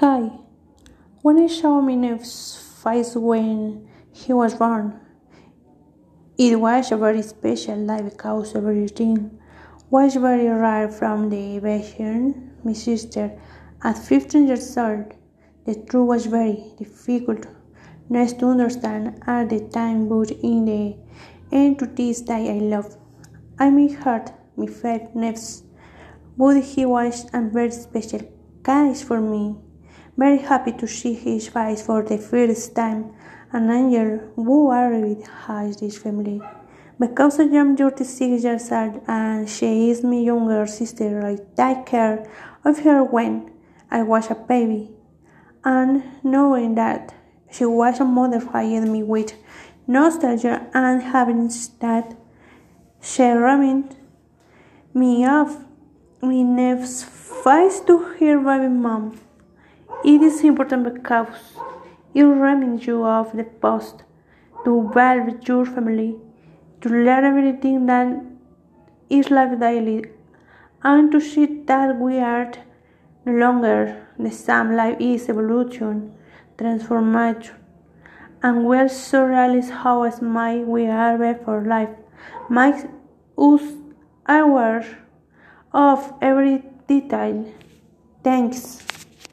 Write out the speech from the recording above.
Hi. When I saw my nephew's face when he was born, it was a very special day because everything was very rare from the vision my sister at 15 years old. The truth was very difficult not to understand at the time, but in the end to this day I love. I may hurt my fake nephew, but he was a very special case for me. Very happy to see his face for the first time, an angel who arrived has this family. Because I am 36 years old and she is my younger sister, I take care of her when I was a baby. And knowing that she was a mother filled me with nostalgia and happiness that she reminded me of my nephew's face to her baby mom. It is important because it reminds you of the past, to value your family, to learn everything that is life daily, and to see that we are no longer the same. Life is evolution, transformation, and we also realize how small we are before life makes us aware of every detail. Thanks.